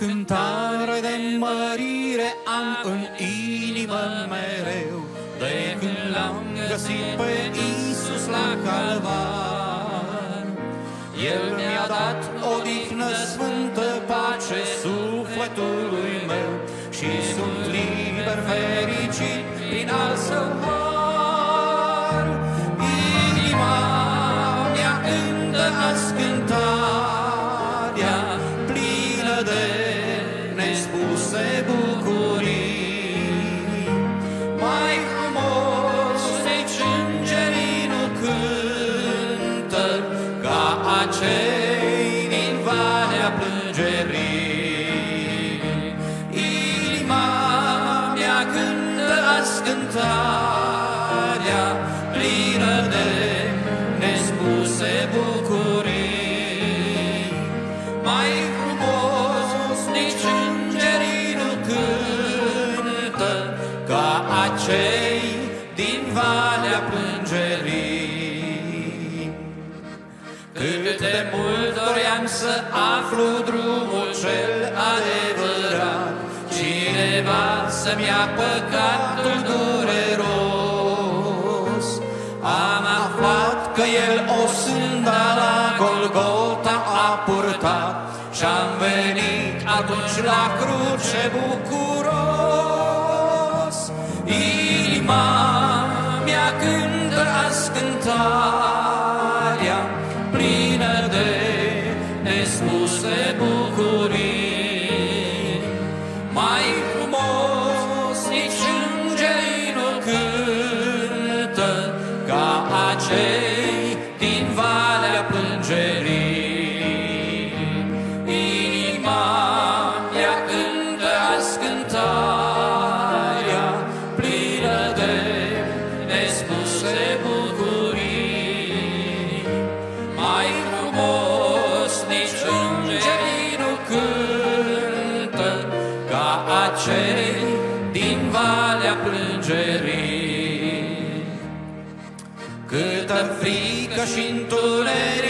cântare de mărire am în inimă mereu, De când l-am găsit pe Iisus la calvar. El mi-a dat odihnă sfântă pace sufletului meu, Și sunt liber fericit prin al său aflu drumul cel adevărat, cineva să-mi ia păcatul dureros. Am aflat că el o sânda la Golgota a purtat și-am venit atunci la cruce, vedem nespuse. Mai frumos nici îngerii nu cântă ca acei din Valea Plângerii. Câtă frică și întuneric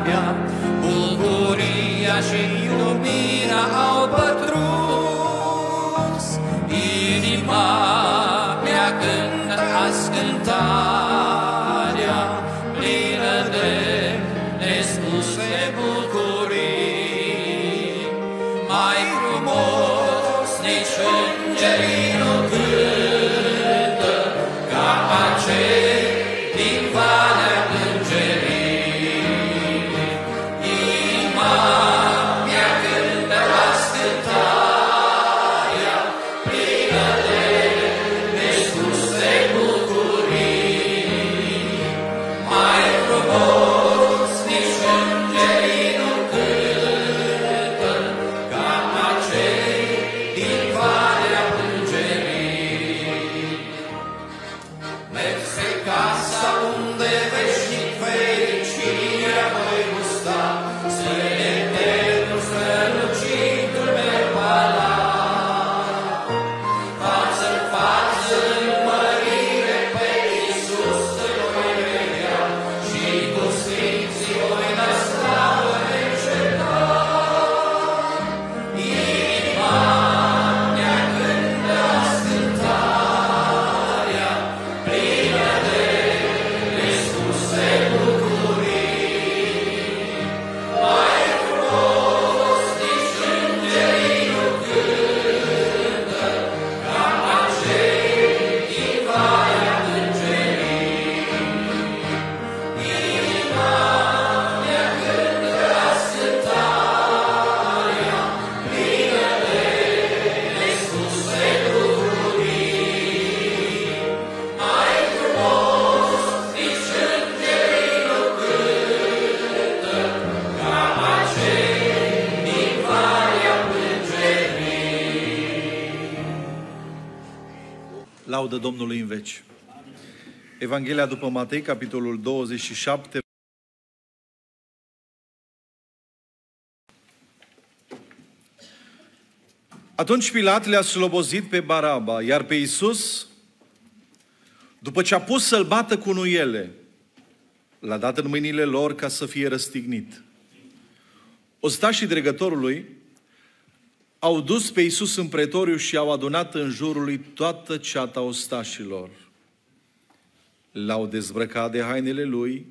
Sabbia, bucuria și iubirea au laudă Domnului în veci. Evanghelia după Matei, capitolul 27. Atunci Pilat le-a slobozit pe Baraba, iar pe Iisus, după ce a pus să-l bată cu nuiele, l-a dat în mâinile lor ca să fie răstignit. Ostașii dregătorului au dus pe Iisus în pretoriu și au adunat în jurul lui toată ceata ostașilor. L-au dezbrăcat de hainele lui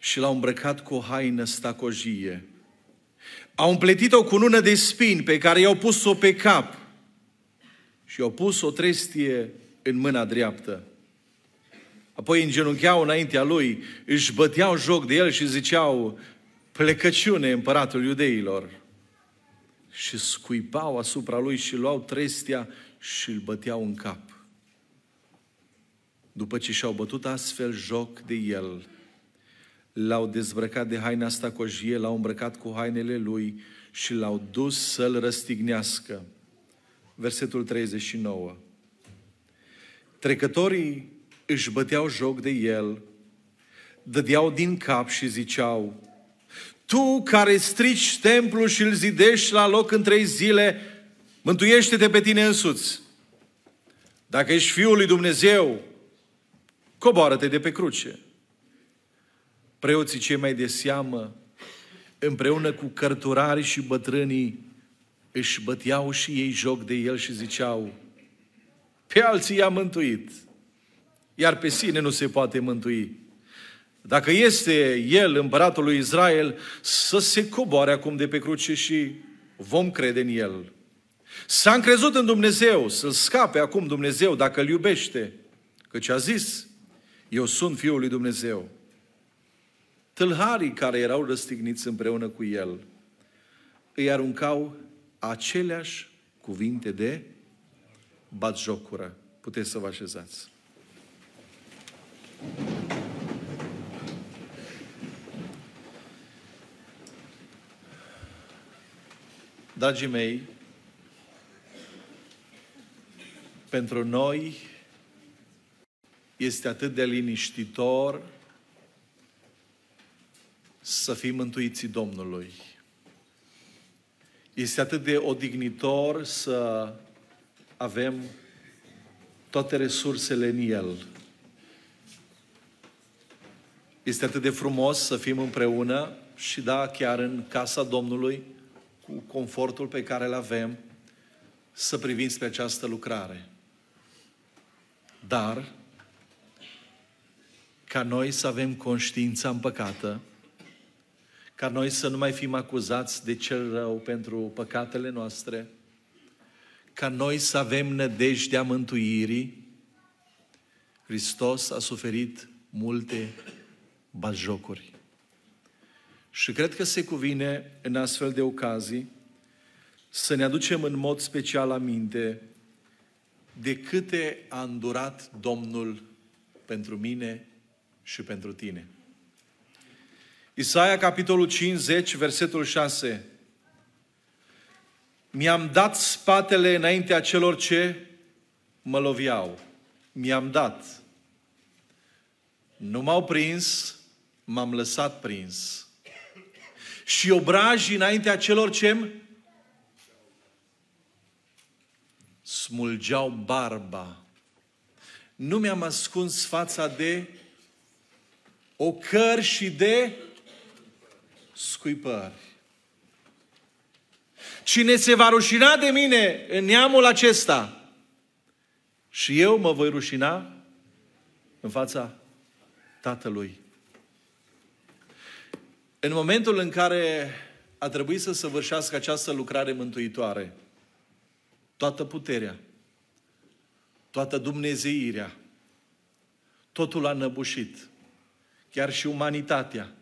și l-au îmbrăcat cu o haină stacojie. Au împletit o cunună de spini pe care i-au pus-o pe cap și i-au pus o trestie în mâna dreaptă. Apoi îngenuncheau înaintea lui, își băteau joc de el și ziceau, plecăciune împăratul iudeilor. Și scuipau asupra lui și luau trestia și îl băteau în cap. După ce și-au bătut astfel joc de el, l-au dezbrăcat de haina asta cojie, l-au îmbrăcat cu hainele lui și l-au dus să-l răstignească. Versetul 39. Trecătorii își băteau joc de el, dădeau din cap și ziceau, Tu care strici templul și îl zidești la loc în trei zile, mântuiește-te pe tine însuți. Dacă ești Fiul lui Dumnezeu, coboară-te de pe cruce. Preoții cei mai de seamă, împreună cu cărturarii și bătrânii, își băteau și ei joc de el și ziceau, pe alții i-a mântuit, iar pe sine nu se poate mântui. Dacă este El, împăratul lui Israel, să se coboare acum de pe cruce și vom crede în El. S-a încrezut în Dumnezeu, să-L scape acum Dumnezeu dacă îl iubește. Căci a zis, eu sunt Fiul lui Dumnezeu. Tâlharii care erau răstigniți împreună cu El îi aruncau aceleași cuvinte de batjocură. Puteți să vă așezați. Dragii mei, pentru noi este atât de liniștitor să fim mântuiții Domnului. Este atât de odignitor să avem toate resursele în El. Este atât de frumos să fim împreună și da, chiar în casa Domnului, cu confortul pe care îl avem, să privim spre această lucrare. Dar, ca noi să avem conștiința împăcată, ca noi să nu mai fim acuzați de cel rău pentru păcatele noastre, ca noi să avem nădejdea mântuirii, Hristos a suferit multe baljocuri. Și cred că se cuvine în astfel de ocazii să ne aducem în mod special aminte de câte a îndurat Domnul pentru mine și pentru tine. Isaia, capitolul 50, versetul 6. Mi-am dat spatele înaintea celor ce mă loviau. Mi-am dat. Nu m-au prins, m-am lăsat prins. Și obrajii înaintea celor ce smulgeau barba. Nu mi-am ascuns fața de ocări și de scuipări. Cine se va rușina de mine în neamul acesta și eu mă voi rușina în fața Tatălui. În momentul în care a trebuit să săvârșească această lucrare mântuitoare, toată puterea, toată dumnezeirea, totul a năbușit, chiar și umanitatea,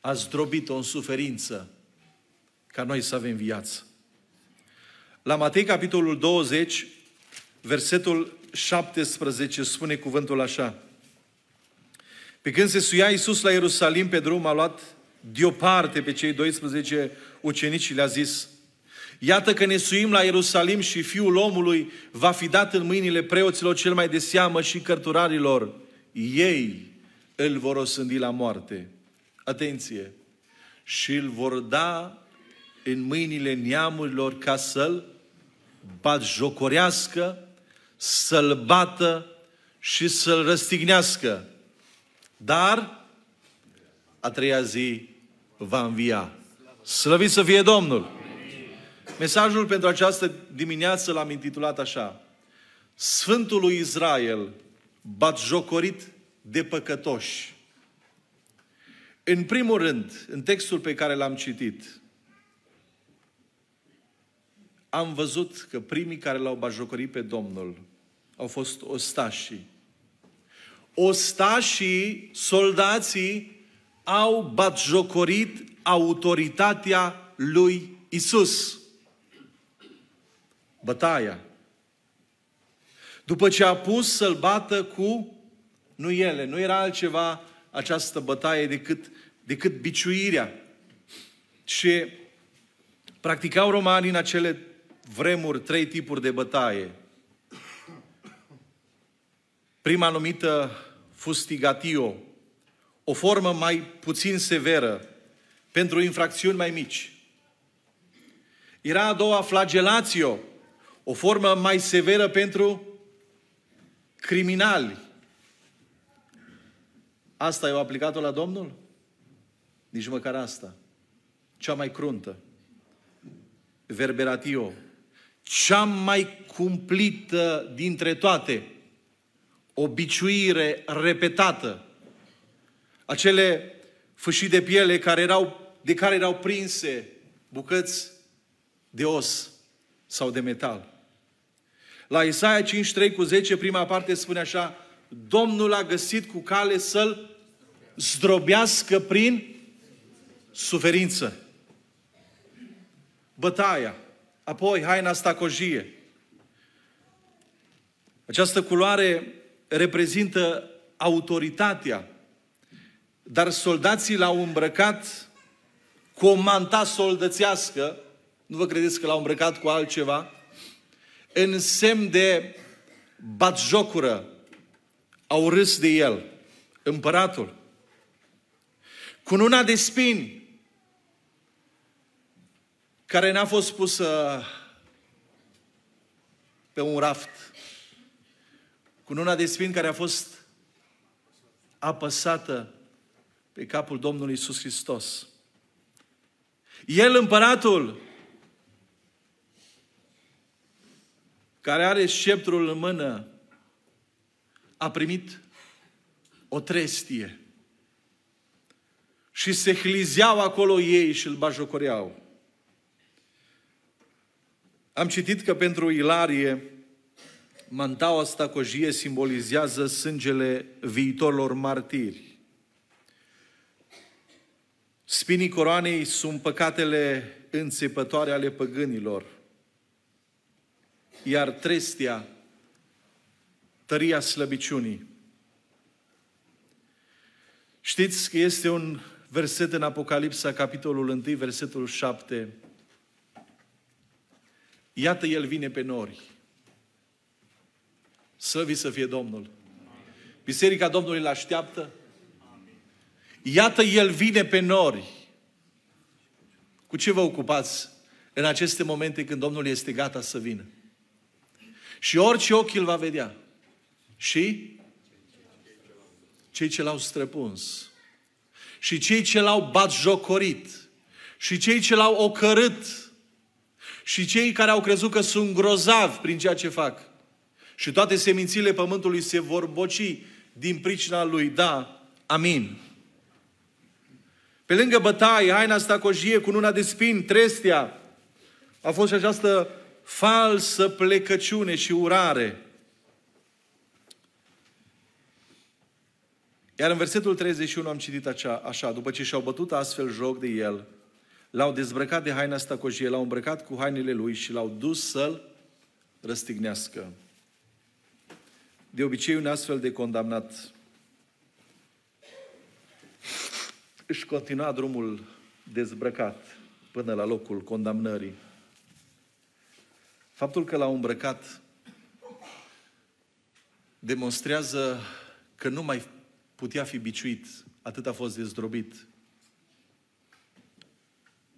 a zdrobit-o în suferință ca noi să avem viață. La Matei, capitolul 20, versetul 17, spune cuvântul așa. Pe când se suia Iisus la Ierusalim pe drum, a luat deoparte pe cei 12 ucenici și le-a zis, Iată că ne suim la Ierusalim și Fiul omului va fi dat în mâinile preoților cel mai de seamă și cărturarilor. Ei îl vor osândi la moarte. Atenție! Și îl vor da în mâinile neamurilor ca să-l bat jocorească, să-l bată și să-l răstignească. Dar a treia zi va învia. Slăvit să fie Domnul! Mesajul pentru această dimineață l-am intitulat așa. Sfântul lui Israel, batjocorit de păcătoși. În primul rând, în textul pe care l-am citit, am văzut că primii care l-au batjocorit pe Domnul au fost ostașii. Ostașii, soldații, au batjocorit autoritatea lui Isus. Bătaia. După ce a pus să-l bată cu nu ele, nu era altceva această bătaie decât, decât biciuirea. Și practicau romanii în acele vremuri trei tipuri de bătaie. Prima numită fustigatio, o formă mai puțin severă pentru infracțiuni mai mici. Era a doua flagelatio, o formă mai severă pentru criminali. Asta e o aplicat-o la Domnul? Nici măcar asta. Cea mai cruntă. Verberatio. Cea mai cumplită dintre toate. O biciuire repetată. Acele fâșii de piele care erau, de care erau prinse bucăți de os sau de metal. La Isaia 5, cu 10, prima parte spune așa, Domnul a găsit cu cale să-l zdrobească prin suferință. Bătaia. Apoi haina stacojie. Această culoare reprezintă autoritatea, dar soldații l-au îmbrăcat cu o manta soldățească, nu vă credeți că l-au îmbrăcat cu altceva, în semn de batjocură, au râs de el, împăratul. Cu una de spini, care n-a fost pusă pe un raft, cu una de spini care a fost apăsată pe capul Domnului Isus Hristos. El, împăratul, care are sceptrul în mână, a primit o trestie. Și se hlizeau acolo ei și îl bajocoreau. Am citit că pentru Ilarie, mantaua stacojie simbolizează sângele viitorilor martiri. Spinii coroanei sunt păcatele înțepătoare ale păgânilor – iar trestia, tăria slăbiciunii. Știți că este un verset în Apocalipsa, capitolul 1, versetul 7. Iată, El vine pe nori. Slăvit să fie Domnul. Biserica Domnului îl așteaptă. Iată, El vine pe nori. Cu ce vă ocupați în aceste momente când Domnul este gata să vină? Și orice ochi îl va vedea. Și cei ce l-au străpuns. Și cei ce l-au batjocorit. Și cei ce l-au ocărât. Și cei care au crezut că sunt grozavi prin ceea ce fac. Și toate semințile pământului se vor boci din pricina lui. Da, amin. Pe lângă bătaie, haina stacojie cu una de spin, trestia, a fost și această falsă plecăciune și urare. Iar în versetul 31 am citit acea, așa, după ce și-au bătut astfel joc de el, l-au dezbrăcat de haina stăcojie, l-au îmbrăcat cu hainele lui și l-au dus să-l răstignească. De obicei, un astfel de condamnat își continua drumul dezbrăcat până la locul condamnării. Faptul că l-au îmbrăcat demonstrează că nu mai putea fi biciuit, atât a fost dezdrobit.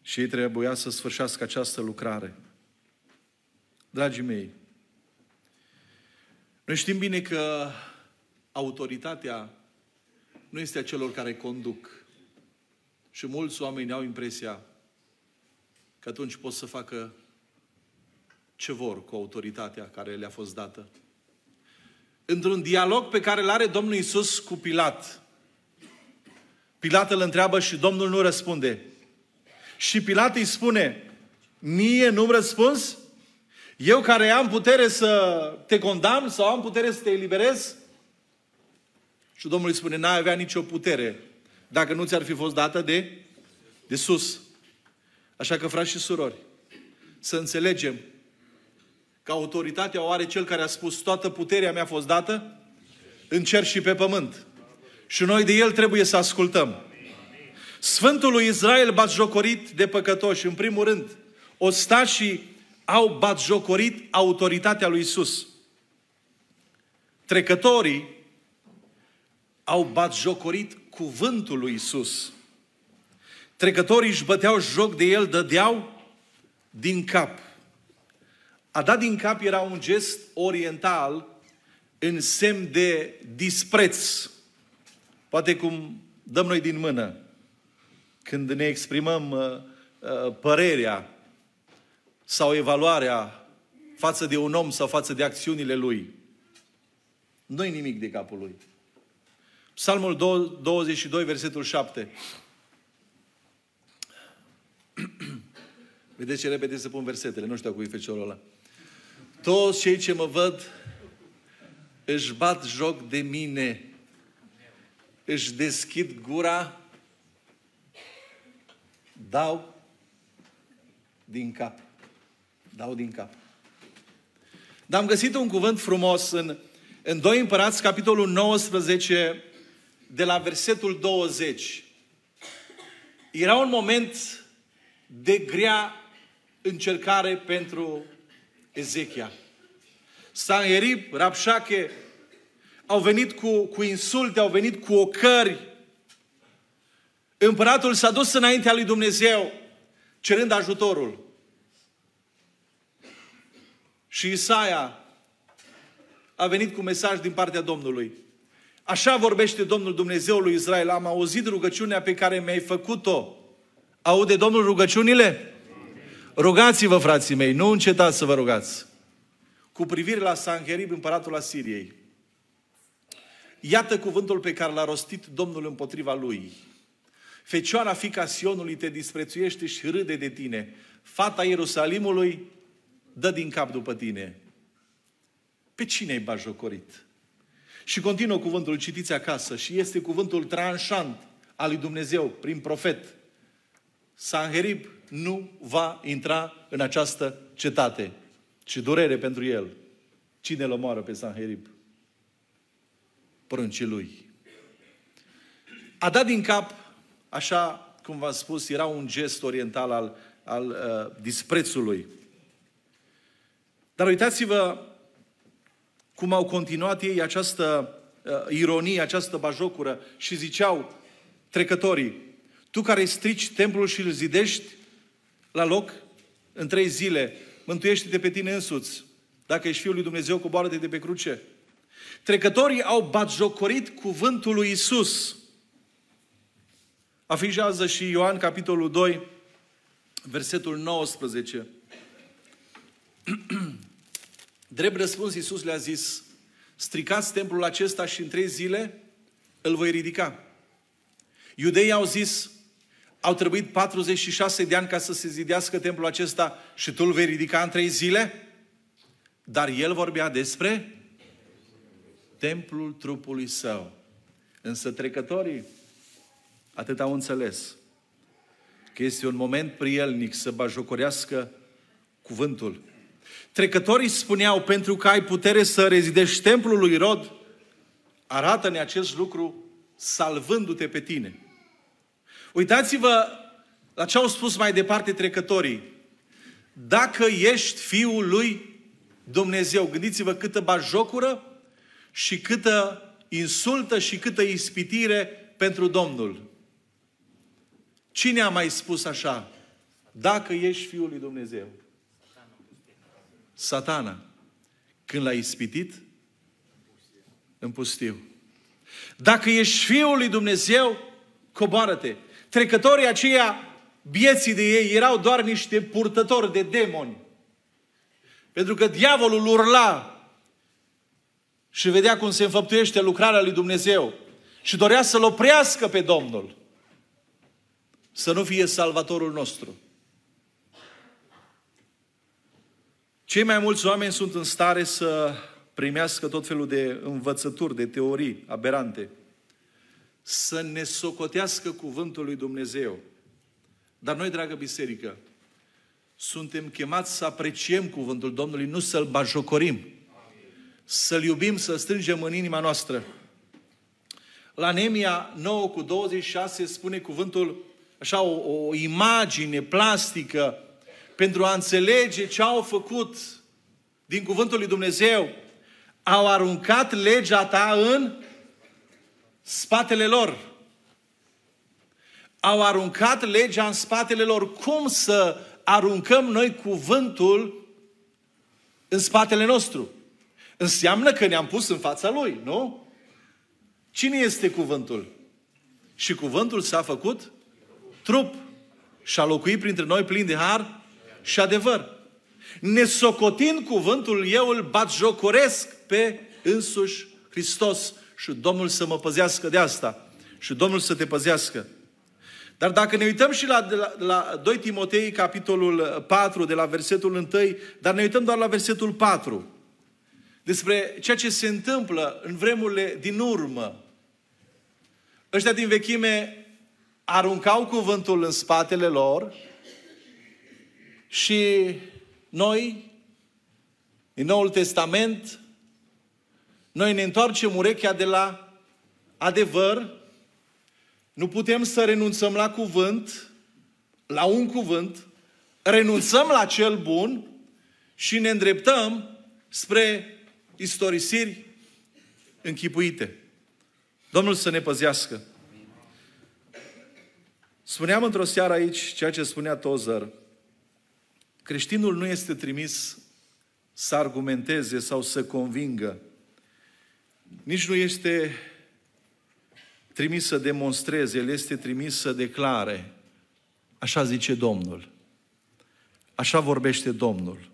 Și ei trebuia să sfârșească această lucrare. Dragii mei, noi știm bine că autoritatea nu este a celor care conduc. Și mulți oameni au impresia că atunci pot să facă ce vor cu autoritatea care le-a fost dată. Într-un dialog pe care îl are Domnul Isus cu Pilat, Pilat îl întreabă și Domnul nu răspunde. Și Pilat îi spune, mie nu-mi răspuns? Eu care am putere să te condamn sau am putere să te eliberez? Și Domnul îi spune, n-ai avea nicio putere dacă nu ți-ar fi fost dată de, de sus. Așa că, frați și surori, să înțelegem că autoritatea o are Cel care a spus toată puterea mea a fost dată în cer și pe pământ. Și noi de El trebuie să ascultăm. Sfântul lui Israel batjocorit de păcătoși, în primul rând, și au batjocorit autoritatea lui Isus. Trecătorii au batjocorit cuvântul lui Isus. Trecătorii își băteau joc de el, dădeau din cap. A dat din cap era un gest oriental în semn de dispreț. Poate cum dăm noi din mână când ne exprimăm uh, uh, părerea sau evaluarea față de un om sau față de acțiunile lui. Nu-i nimic de capul lui. Psalmul 22, versetul 7. Vedeți ce repede să pun versetele, nu știu cu e feciorul ăla. Toți cei ce mă văd își bat joc de mine, își deschid gura, dau din cap. Dau din cap. Dar am găsit un cuvânt frumos în, în 2 Împărați, capitolul 19, de la versetul 20. Era un moment de grea încercare pentru Ezechia. Sanherib, Rapșache au venit cu, cu insulte, au venit cu ocări. Împăratul s-a dus înaintea lui Dumnezeu cerând ajutorul. Și Isaia a venit cu mesaj din partea Domnului. Așa vorbește Domnul Dumnezeu lui Israel. Am auzit rugăciunea pe care mi-ai făcut-o. Aude Domnul rugăciunile? Rugați-vă, frații mei, nu încetați să vă rugați. Cu privire la Sanherib, împăratul Asiriei. Iată cuvântul pe care l-a rostit Domnul împotriva lui. Fecioara fica Sionului te disprețuiește și râde de tine. Fata Ierusalimului dă din cap după tine. Pe cine ai bajocorit? Și continuă cuvântul, citiți acasă, și este cuvântul tranșant al lui Dumnezeu prin profet. Sanherib nu va intra în această cetate. Și durere pentru el. Cine îl omoară pe Sanherib? Prâncii lui. A dat din cap, așa cum v-am spus, era un gest oriental al, al uh, disprețului. Dar uitați-vă cum au continuat ei această uh, ironie, această bajocură și ziceau trecătorii, tu care strici templul și îl zidești la loc în trei zile, mântuiește-te pe tine însuți. Dacă ești Fiul lui Dumnezeu, coboară-te de pe cruce. Trecătorii au batjocorit cuvântul lui Isus. Afișează și Ioan, capitolul 2, versetul 19. Drept răspuns, Iisus le-a zis, stricați templul acesta și în trei zile îl voi ridica. Iudeii au zis, au trebuit 46 de ani ca să se zidească templul acesta și tu îl vei ridica în trei zile? Dar el vorbea despre templul trupului său. Însă trecătorii atât au înțeles că este un moment prielnic să bajocorească cuvântul Trecătorii spuneau, pentru că ai putere să rezidești templul lui Rod, arată-ne acest lucru salvându-te pe tine. Uitați-vă la ce au spus mai departe trecătorii. Dacă ești fiul lui Dumnezeu, gândiți-vă câtă bajocură și câtă insultă și câtă ispitire pentru Domnul. Cine a mai spus așa? Dacă ești fiul lui Dumnezeu. Satana. Când l-a ispitit? În pustiu. Dacă ești Fiul lui Dumnezeu, coboară-te. Trecătorii aceia, vieții de ei, erau doar niște purtători de demoni. Pentru că diavolul urla și vedea cum se înfăptuiește lucrarea lui Dumnezeu și dorea să-L oprească pe Domnul. Să nu fie salvatorul nostru. Cei mai mulți oameni sunt în stare să primească tot felul de învățături, de teorii aberante, să ne socotească cuvântul lui Dumnezeu. Dar noi, dragă biserică, suntem chemați să apreciem cuvântul Domnului, nu să-l bajocorim. Să-l iubim, să strângem în inima noastră. La Nemia 9 cu 26 spune cuvântul, așa, o, o imagine plastică pentru a înțelege ce au făcut din cuvântul lui Dumnezeu. Au aruncat legea ta în spatele lor. Au aruncat legea în spatele lor. Cum să aruncăm noi cuvântul în spatele nostru? Înseamnă că ne-am pus în fața lui, nu? Cine este cuvântul? Și cuvântul s-a făcut trup și a locuit printre noi plin de har și adevăr. Nesocotind cuvântul, eu îl batjocoresc pe însuși Hristos și Domnul să mă păzească de asta. Și Domnul să te păzească. Dar dacă ne uităm și la, la, la 2 Timotei, capitolul 4, de la versetul 1, dar ne uităm doar la versetul 4, despre ceea ce se întâmplă în vremurile din urmă. Ăștia din vechime aruncau cuvântul în spatele lor și noi, din Noul Testament, noi ne întoarcem urechea de la adevăr, nu putem să renunțăm la cuvânt, la un cuvânt, renunțăm la cel bun și ne îndreptăm spre istorisiri închipuite. Domnul să ne păzească. Spuneam într-o seară aici ceea ce spunea Tozer. Creștinul nu este trimis să argumenteze sau să convingă. Nici nu este trimis să demonstreze, el este trimis să declare. Așa zice Domnul. Așa vorbește Domnul.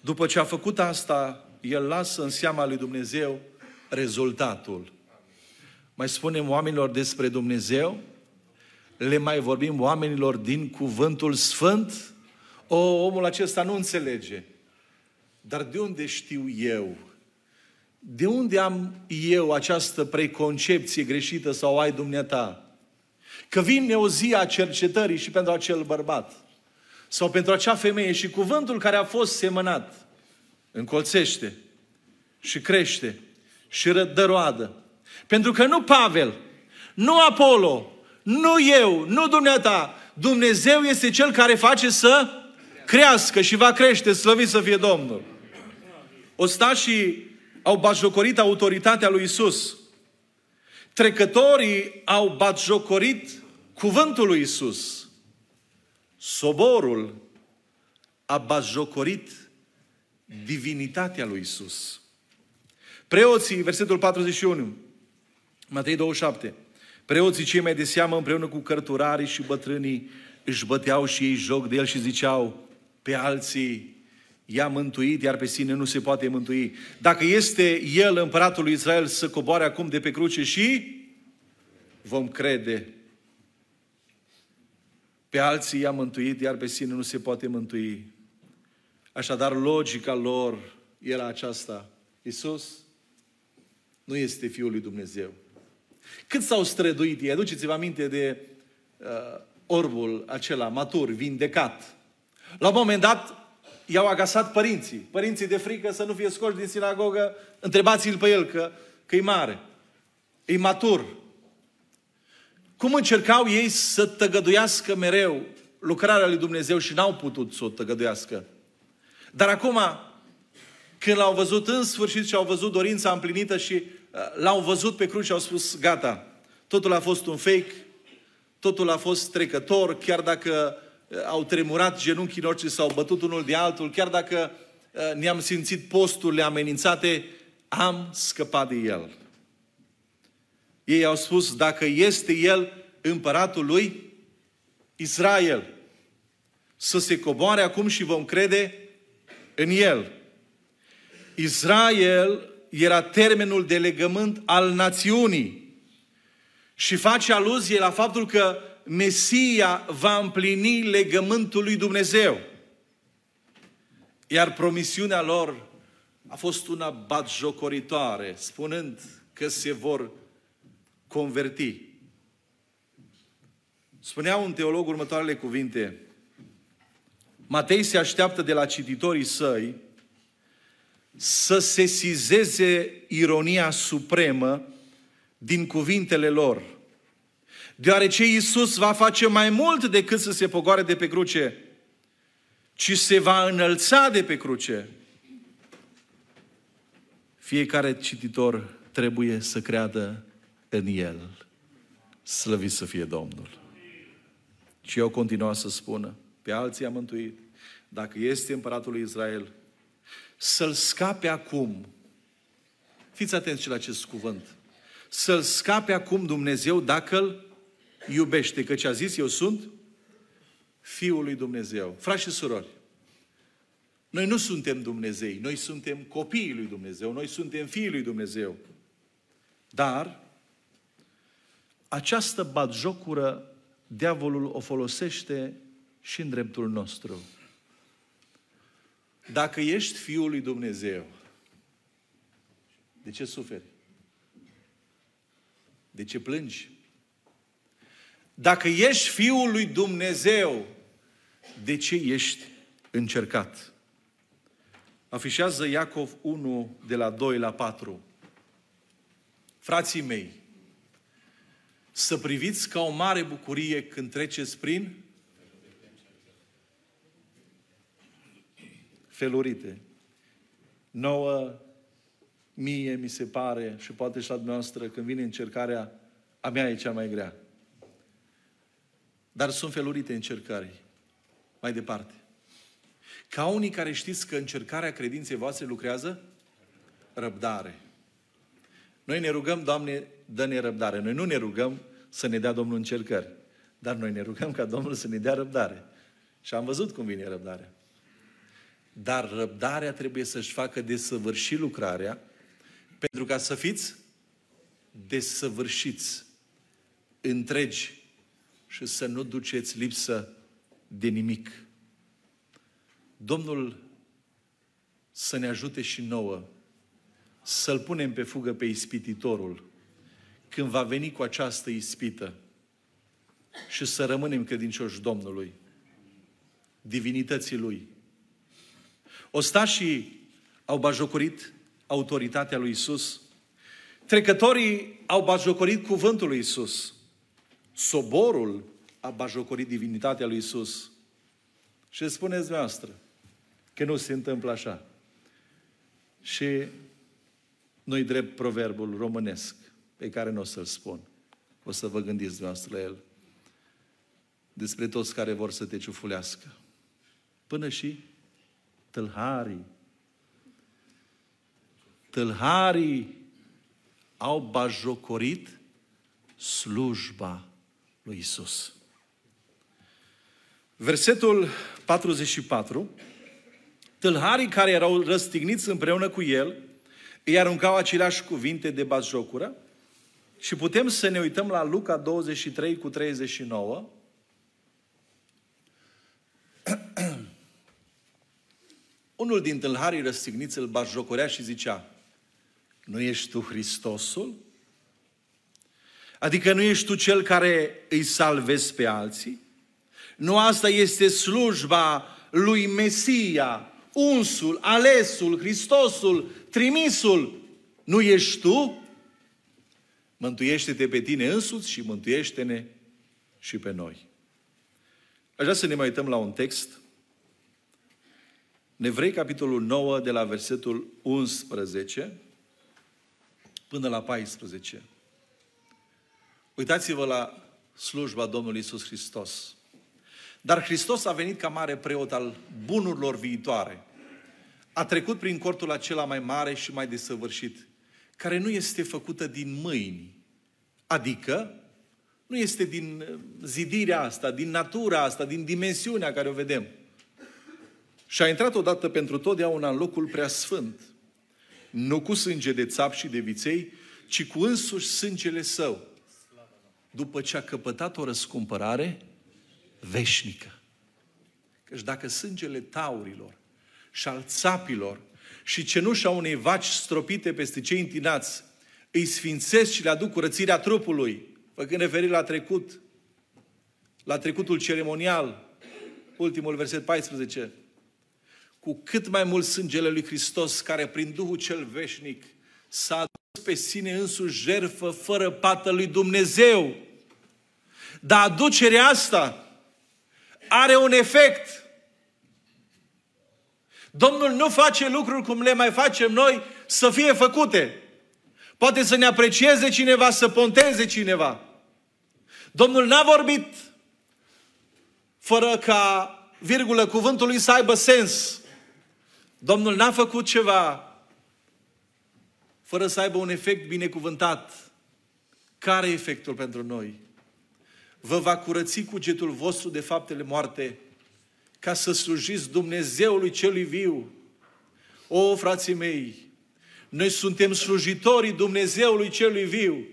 După ce a făcut asta, el lasă în seama lui Dumnezeu rezultatul. Mai spunem oamenilor despre Dumnezeu, le mai vorbim oamenilor din cuvântul sfânt, o, omul acesta nu înțelege. Dar de unde știu eu? De unde am eu această preconcepție greșită sau ai dumneata? Că vine o zi a cercetării și pentru acel bărbat sau pentru acea femeie și cuvântul care a fost semănat încolțește și crește și dă roadă. Pentru că nu Pavel, nu Apollo, nu eu, nu dumneata, Dumnezeu este Cel care face să crească și va crește, slăvit să fie Domnul. Ostașii au batjocorit autoritatea lui Isus. Trecătorii au batjocorit cuvântul lui Isus. Soborul a batjocorit divinitatea lui Isus. Preoții, versetul 41, Matei 27, preoții cei mai de seamă împreună cu cărturarii și bătrânii își băteau și ei joc de el și ziceau pe alții i-a mântuit, iar pe sine nu se poate mântui. Dacă este El, împăratul lui Israel, să coboare acum de pe cruce și vom crede. Pe alții i-a mântuit, iar pe sine nu se poate mântui. Așadar, logica lor era aceasta. Iisus nu este Fiul lui Dumnezeu. Cât s-au străduit ei? Aduceți-vă aminte de uh, orbul acela matur, vindecat. La un moment dat, i-au agasat părinții. Părinții de frică să nu fie scoși din sinagogă, întrebați-l pe el că, că e mare, e matur. Cum încercau ei să tăgăduiască mereu lucrarea lui Dumnezeu și n-au putut să o tăgăduiască. Dar acum, când l-au văzut în sfârșit și au văzut dorința împlinită și uh, l-au văzut pe cruce și au spus, gata, totul a fost un fake, totul a fost trecător, chiar dacă au tremurat genunchii noștri, s-au bătut unul de altul, chiar dacă uh, ne-am simțit posturile amenințate, am scăpat de el. Ei au spus, dacă este el împăratul lui Israel, să se coboare acum și vom crede în el. Israel era termenul de legământ al națiunii și face aluzie la faptul că Mesia va împlini legământul lui Dumnezeu. Iar promisiunea lor a fost una batjocoritoare, spunând că se vor converti. Spunea un teolog următoarele cuvinte. Matei se așteaptă de la cititorii săi să sesizeze ironia supremă din cuvintele lor. Deoarece Iisus va face mai mult decât să se pogoare de pe cruce, ci se va înălța de pe cruce. Fiecare cititor trebuie să creadă în El. Slăvit să fie Domnul. Și eu continua să spună, pe alții am mântuit, dacă este împăratul lui Israel, să-l scape acum. Fiți atenți la acest cuvânt. Să-l scape acum Dumnezeu dacă îl iubește. Căci a zis, eu sunt Fiul lui Dumnezeu. Frați și surori, noi nu suntem Dumnezei, noi suntem copiii lui Dumnezeu, noi suntem fiii lui Dumnezeu. Dar această batjocură diavolul o folosește și în dreptul nostru. Dacă ești Fiul lui Dumnezeu, de ce suferi? De ce plângi? Dacă ești Fiul lui Dumnezeu, de ce ești încercat? Afișează Iacov 1 de la 2 la 4. Frații mei, să priviți ca o mare bucurie când treceți prin felurite. Nouă, mie mi se pare și poate și la dumneavoastră când vine încercarea, a mea e cea mai grea. Dar sunt felurite încercări. Mai departe. Ca unii care știți că încercarea credinței voastre lucrează răbdare. Noi ne rugăm, Doamne, dă-ne răbdare. Noi nu ne rugăm să ne dea Domnul încercări. Dar noi ne rugăm ca Domnul să ne dea răbdare. Și am văzut cum vine răbdarea. Dar răbdarea trebuie să-și facă desăvârși lucrarea pentru ca să fiți desăvârșiți, întregi și să nu duceți lipsă de nimic. Domnul să ne ajute și nouă să-L punem pe fugă pe ispititorul când va veni cu această ispită și să rămânem credincioși Domnului, divinității Lui. Ostașii au bajocorit autoritatea lui Isus. Trecătorii au bajocorit cuvântul lui Isus. Soborul a bajocorit divinitatea lui Isus. Și spuneți noastră că nu se întâmplă așa. Și noi drept proverbul românesc pe care nu o să-l spun. O să vă gândiți dumneavoastră la el. Despre toți care vor să te ciufulească. Până și tâlharii. Tâlharii au bajocorit slujba lui Isus. Versetul 44. Tâlharii care erau răstigniți împreună cu el îi aruncau aceleași cuvinte de bazjocură și putem să ne uităm la Luca 23 cu 39. Unul din tâlharii răstigniți îl bazjocorea și zicea, nu ești tu Hristosul? Adică nu ești tu cel care îi salvezi pe alții? Nu asta este slujba lui Mesia, unsul, alesul, Hristosul, trimisul. Nu ești tu? Mântuiește-te pe tine însuți și mântuiește-ne și pe noi. Aș vrea să ne mai uităm la un text. Nevrei, capitolul 9, de la versetul 11 până la 14. Uitați-vă la slujba Domnului Isus Hristos. Dar Hristos a venit ca mare preot al bunurilor viitoare, a trecut prin cortul acela mai mare și mai desăvârșit, care nu este făcută din mâini, adică nu este din uh, zidirea asta, din natura asta, din dimensiunea care o vedem. Și a intrat odată pentru totdeauna în locul preasfânt, nu cu sânge de țap și de viței, ci cu însuși sângele său, după ce a căpătat o răscumpărare veșnică. Căci dacă sângele taurilor și al țapilor și cenușa unei vaci stropite peste cei întinați îi sfințesc și le aduc curățirea trupului, făcând referire la trecut, la trecutul ceremonial, ultimul verset 14, cu cât mai mult sângele lui Hristos, care prin Duhul cel veșnic s-a adus pe sine însuși jerfă fără pată lui Dumnezeu. Dar aducerea asta are un efect. Domnul nu face lucruri cum le mai facem noi să fie făcute. Poate să ne aprecieze cineva, să ponteze cineva. Domnul n-a vorbit fără ca virgulă cuvântului să aibă sens. Domnul n-a făcut ceva fără să aibă un efect binecuvântat. Care e efectul pentru noi? Vă va curăți cugetul vostru de faptele moarte ca să slujiți Dumnezeului celui viu. O, frații mei, noi suntem slujitorii Dumnezeului celui viu.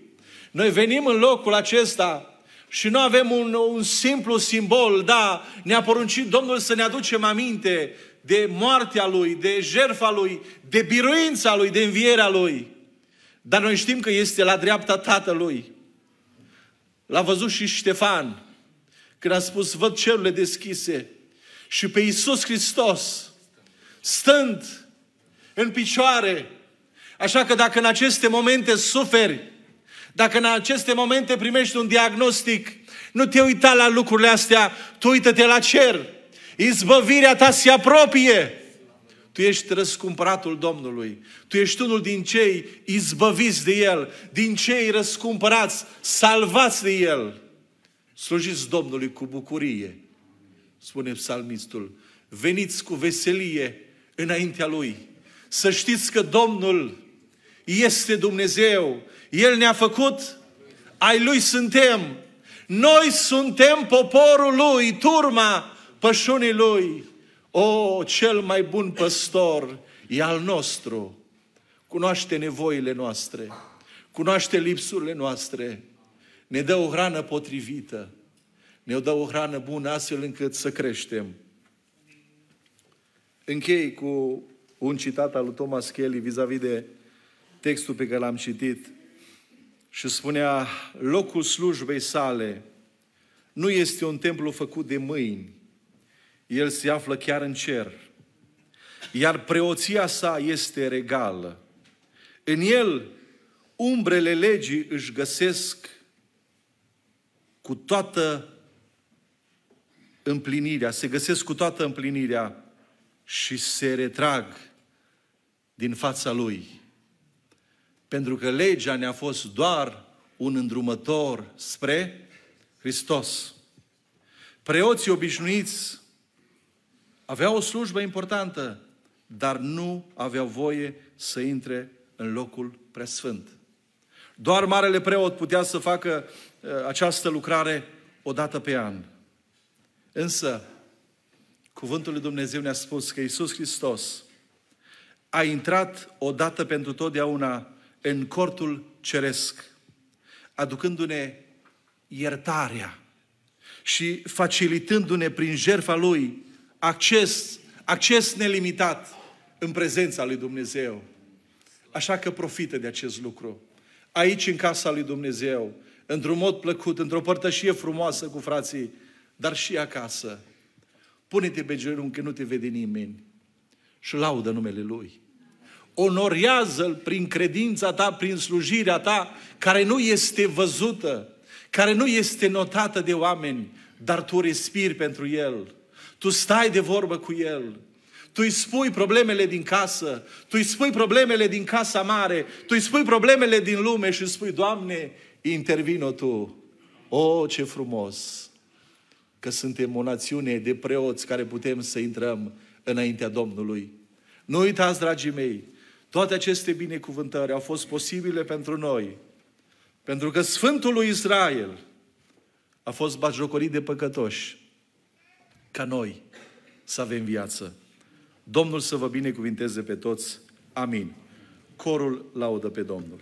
Noi venim în locul acesta și nu avem un, un simplu simbol, da, ne-a poruncit Domnul să ne aducem aminte de moartea Lui, de jertfa Lui, de biruința Lui, de învierea Lui. Dar noi știm că este la dreapta Tatălui. L-a văzut și Ștefan, când a spus, văd cerurile deschise și pe Iisus Hristos, stând în picioare. Așa că dacă în aceste momente suferi, dacă în aceste momente primești un diagnostic, nu te uita la lucrurile astea, tu uită-te la cer. Izbăvirea ta se apropie. Tu ești răscumpăratul Domnului. Tu ești unul din cei izbăviți de El, din cei răscumpărați, salvați de El. Slujiți Domnului cu bucurie, spune psalmistul. Veniți cu veselie înaintea Lui. Să știți că Domnul este Dumnezeu. El ne-a făcut, ai Lui suntem. Noi suntem poporul Lui, turma pășunii Lui. O, cel mai bun păstor e al nostru. Cunoaște nevoile noastre, cunoaște lipsurile noastre, ne dă o hrană potrivită, ne dă o hrană bună astfel încât să creștem. Închei cu un citat al lui Thomas Kelly vis-a-vis de textul pe care l-am citit și spunea, locul slujbei sale nu este un templu făcut de mâini, el se află chiar în cer. Iar preoția sa este regală. În el, umbrele legii își găsesc cu toată împlinirea, se găsesc cu toată împlinirea și se retrag din fața lui. Pentru că legea ne-a fost doar un îndrumător spre Hristos. Preoții obișnuiți aveau o slujbă importantă, dar nu aveau voie să intre în locul preasfânt. Doar marele preot putea să facă uh, această lucrare o dată pe an. Însă, cuvântul lui Dumnezeu ne-a spus că Iisus Hristos a intrat odată pentru totdeauna în cortul ceresc, aducându-ne iertarea și facilitându-ne prin jertfa Lui acces, acces nelimitat în prezența lui Dumnezeu. Așa că profită de acest lucru. Aici, în casa lui Dumnezeu, într-un mod plăcut, într-o părtășie frumoasă cu frații, dar și acasă. Pune-te pe genunchi, nu te vede nimeni și laudă numele Lui. Onorează-L prin credința ta, prin slujirea ta, care nu este văzută, care nu este notată de oameni, dar tu respiri pentru El. Tu stai de vorbă cu El. Tu îi spui problemele din casă, tu îi spui problemele din casa mare, tu îi spui problemele din lume și îi spui, Doamne, intervino Tu. O, ce frumos! Că suntem o națiune de preoți care putem să intrăm înaintea Domnului. Nu uitați, dragii mei, toate aceste binecuvântări au fost posibile pentru noi, pentru că Sfântul lui Israel a fost bajocorit de păcătoși, ca noi să avem viață. Domnul să vă binecuvinteze pe toți. Amin. Corul laudă pe Domnul.